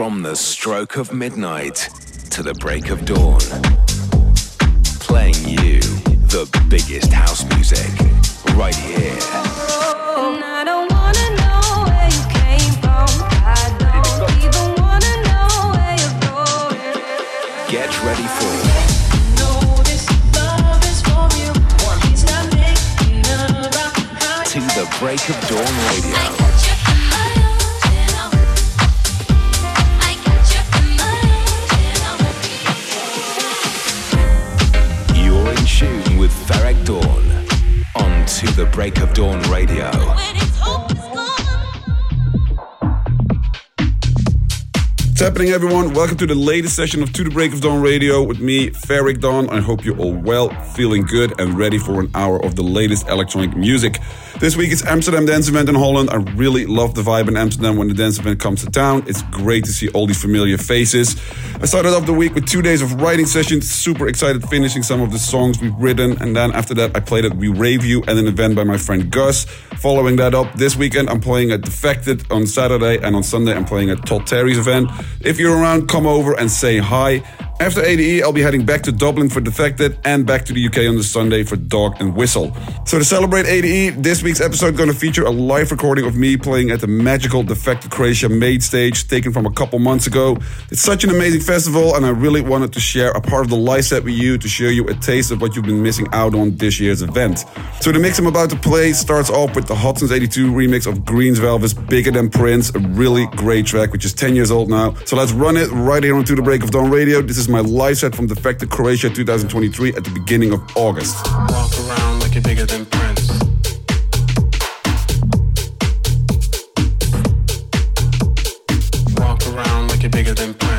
From the stroke of midnight to the break of dawn. Playing you the biggest house music right here. Get ready for to the break of dawn radio. To the Break of Dawn Radio. What's happening, everyone? Welcome to the latest session of To the Break of Dawn Radio with me, Ferreck Dawn. I hope you're all well, feeling good, and ready for an hour of the latest electronic music. This week it's Amsterdam Dance Event in Holland. I really love the vibe in Amsterdam when the dance event comes to town. It's great to see all these familiar faces. I started off the week with two days of writing sessions. Super excited finishing some of the songs we've written. And then after that, I played at We Rave You and an event by my friend Gus. Following that up, this weekend I'm playing at Defected on Saturday and on Sunday I'm playing at Todd Terry's event. If you're around, come over and say hi. After ADE, I'll be heading back to Dublin for Defected and back to the UK on the Sunday for Dog and Whistle. So to celebrate ADE, this week's episode is going to feature a live recording of me playing at the magical Defected Croatia Made stage taken from a couple months ago. It's such an amazing festival and I really wanted to share a part of the live set with you to show you a taste of what you've been missing out on this year's event. So the mix I'm about to play starts off with the Hot Since 82 remix of Green's Velvet's Bigger Than Prince, a really great track which is 10 years old now. So let's run it right here on The Break of Dawn Radio. This is my live set from Defected Croatia 2023 at the beginning of August. Bigger than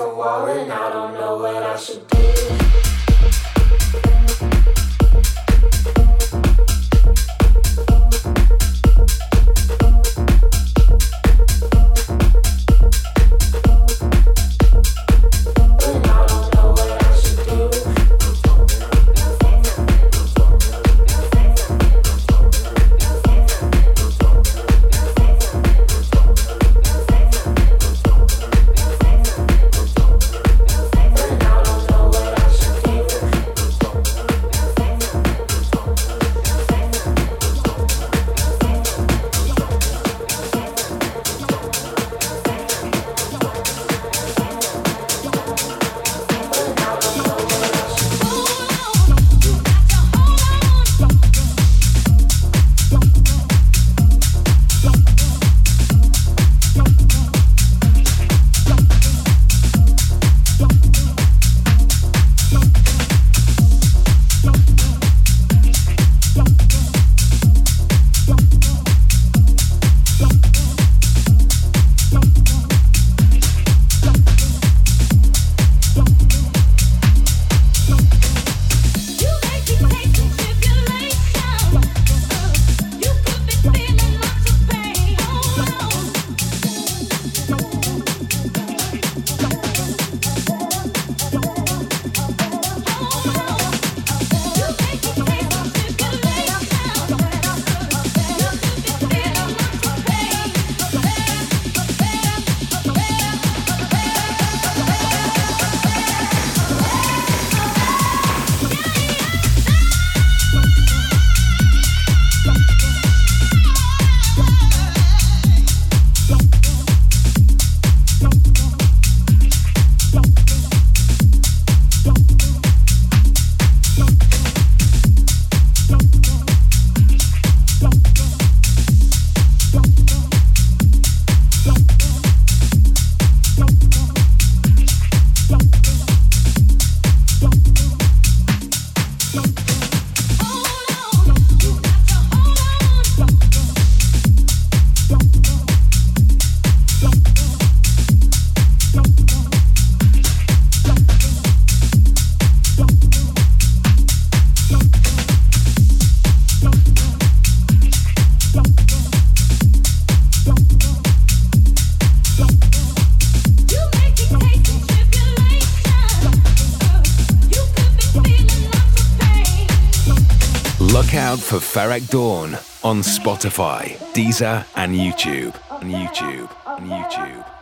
wall and I don't know what I should do. For Ferreck Dawn on Spotify, Deezer, and YouTube. And YouTube. And YouTube.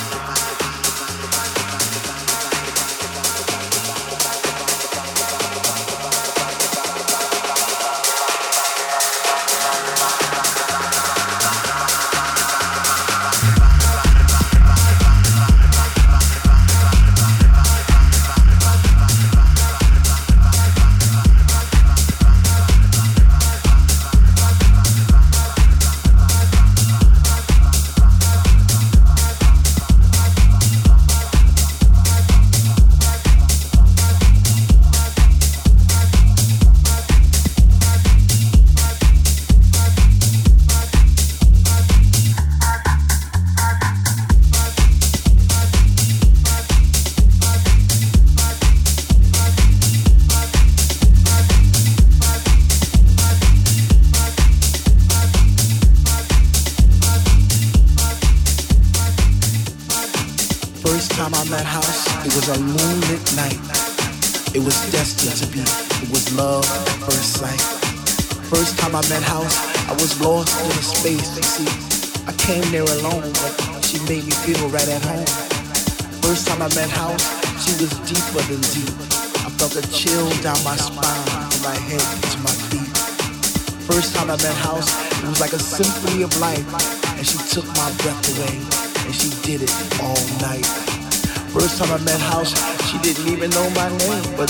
like a symphony of life, and she took my breath away, and she did it all night. First time I met House, she didn't even know my name, but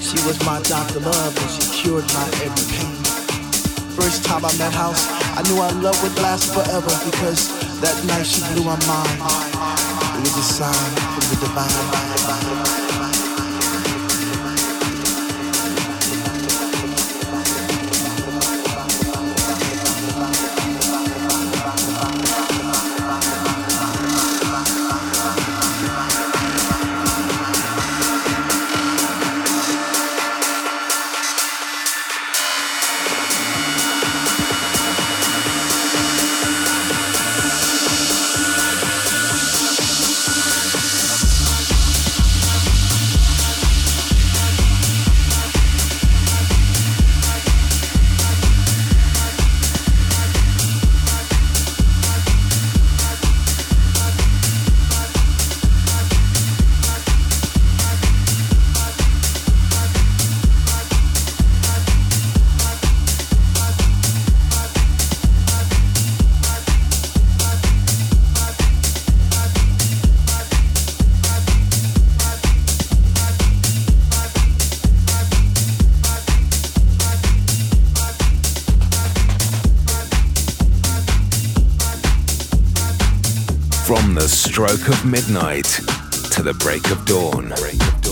she was my doctor love, and she cured my every pain. First time I met House, I knew our love would last forever because that night she blew my mind. It was a sign from the divine. of midnight to the break of dawn. Break of dawn.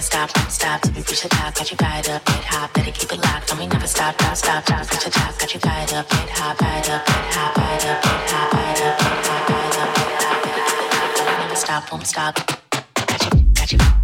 never stop, stop. Till we reach the top, got you tied up, get hot. Better keep it locked, And we never stop, stop, stop. stop. we reach the got you tied up, get hot, tied up, get hot, tied up, get hot, tied up, get hot, tied up, get hot, tied up. Never stop, won't stop. Got you, got you.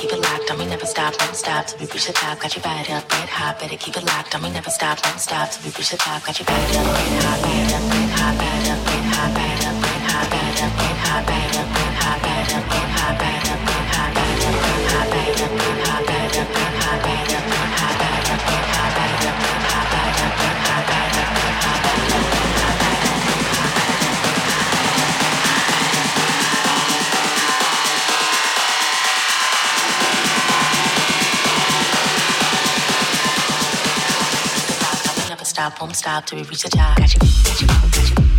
keep it locked on we never stop, don't stop till we reach the top. Got your body up, red hot, better keep it locked on we never stop, don't stop till we reach the top. Got your body up, red hot, red up, red hot, red up, red hot, red up, red hot, red up, red hot, red up, red hot, red up, red hot, red up, red hot, red up, red hot, red up, red hot, red up, red hot, red up. stop, won't stop till we reach the top. Got you, got you, got you.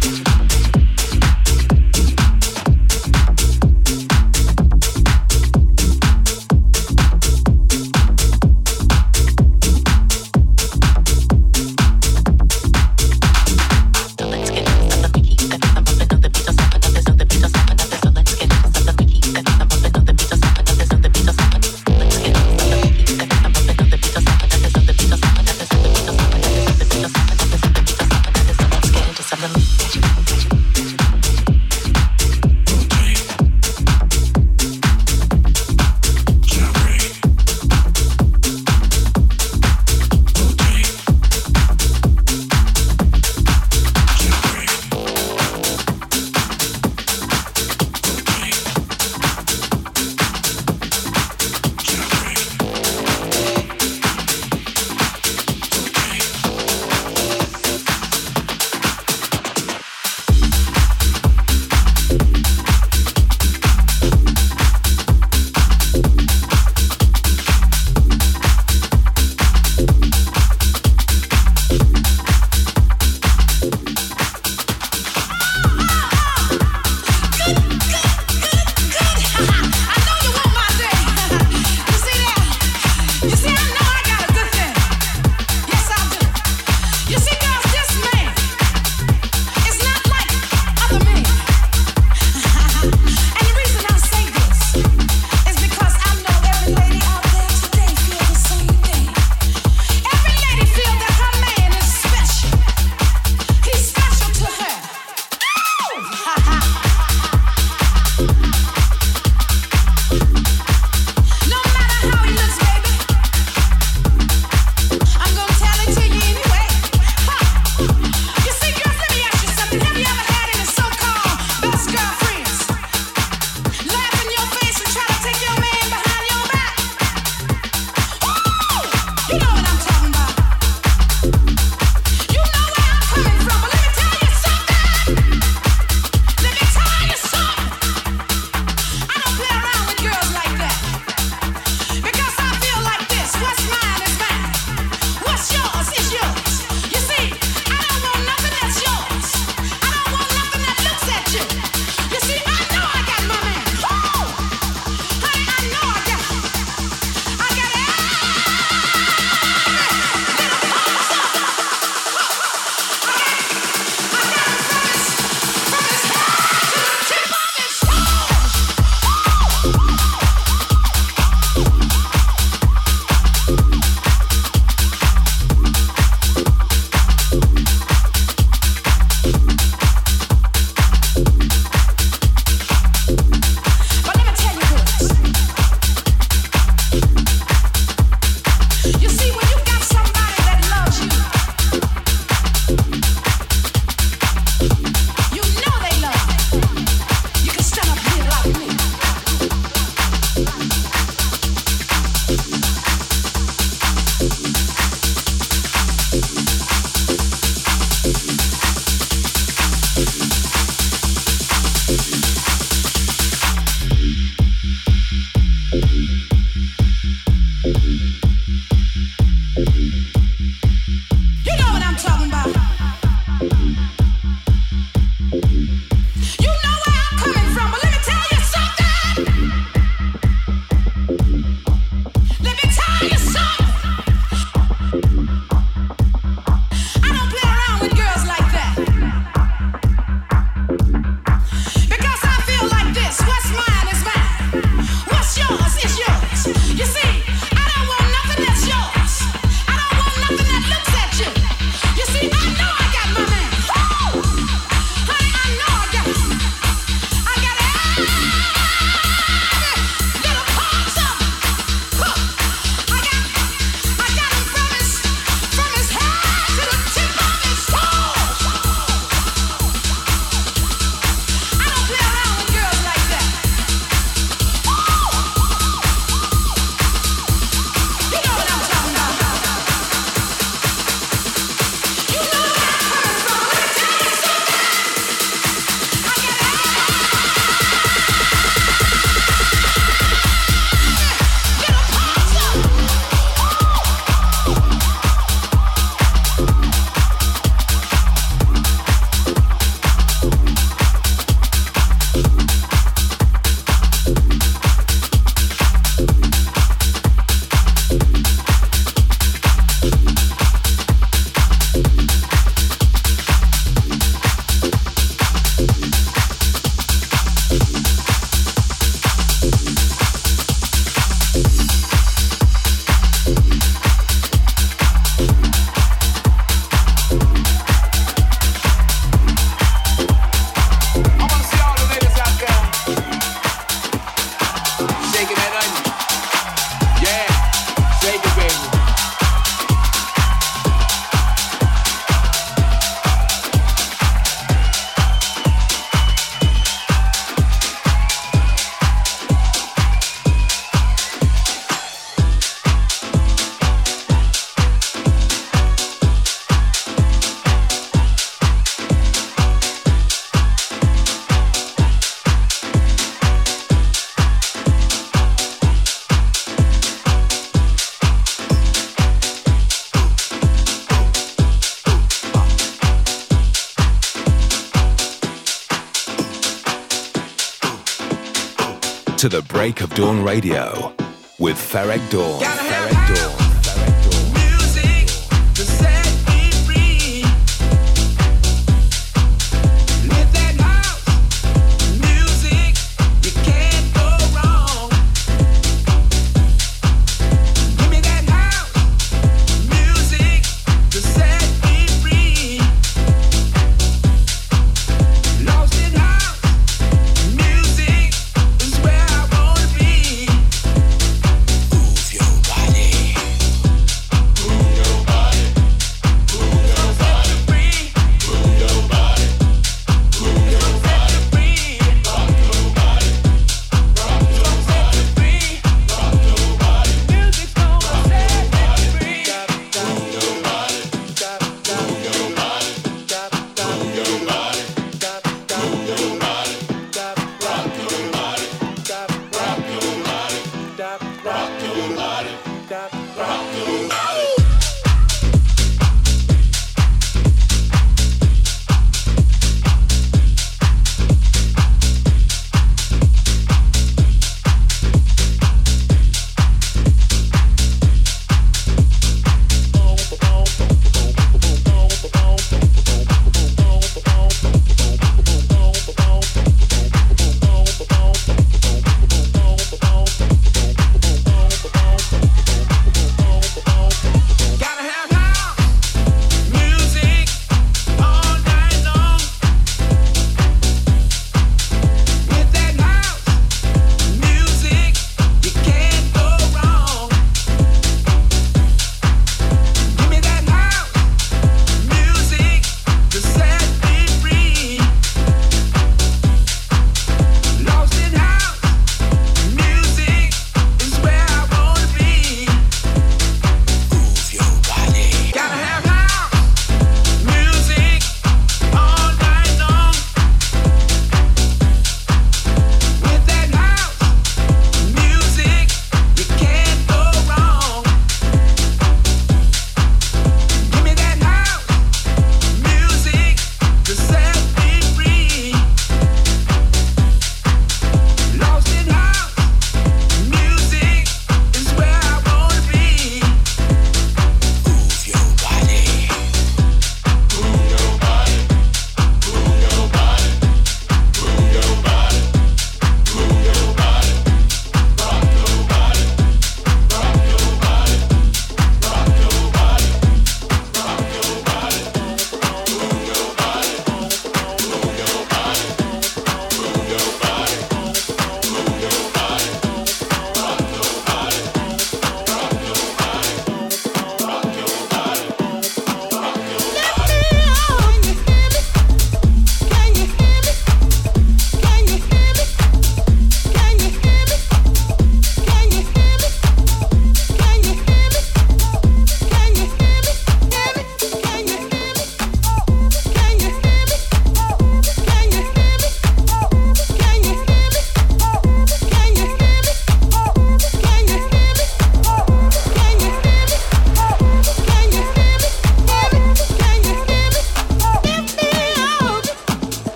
Radio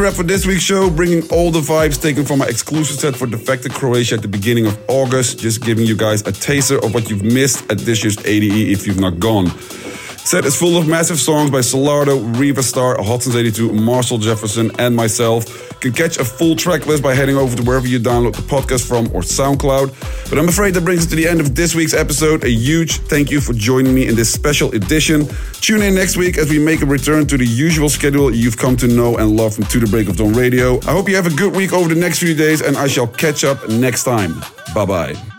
a wrap for this week's show, bringing all the vibes taken from my exclusive set for Defected Croatia at the beginning of August. Just giving you guys a taster of what you've missed at this year's ADE if you've not gone. Set is full of massive songs by Solardo, Riva Starr, Hotsons 82, Marshall Jefferson, and myself. You can catch a full track list by heading over to wherever you download the podcast from or SoundCloud. But I'm afraid that brings us to the end of this week's episode. A huge thank you for joining me in this special edition. Tune in next week as we make a return to the usual schedule you've come to know and love from To the Break of Dawn Radio. I hope you have a good week over the next few days, and I shall catch up next time. Bye bye.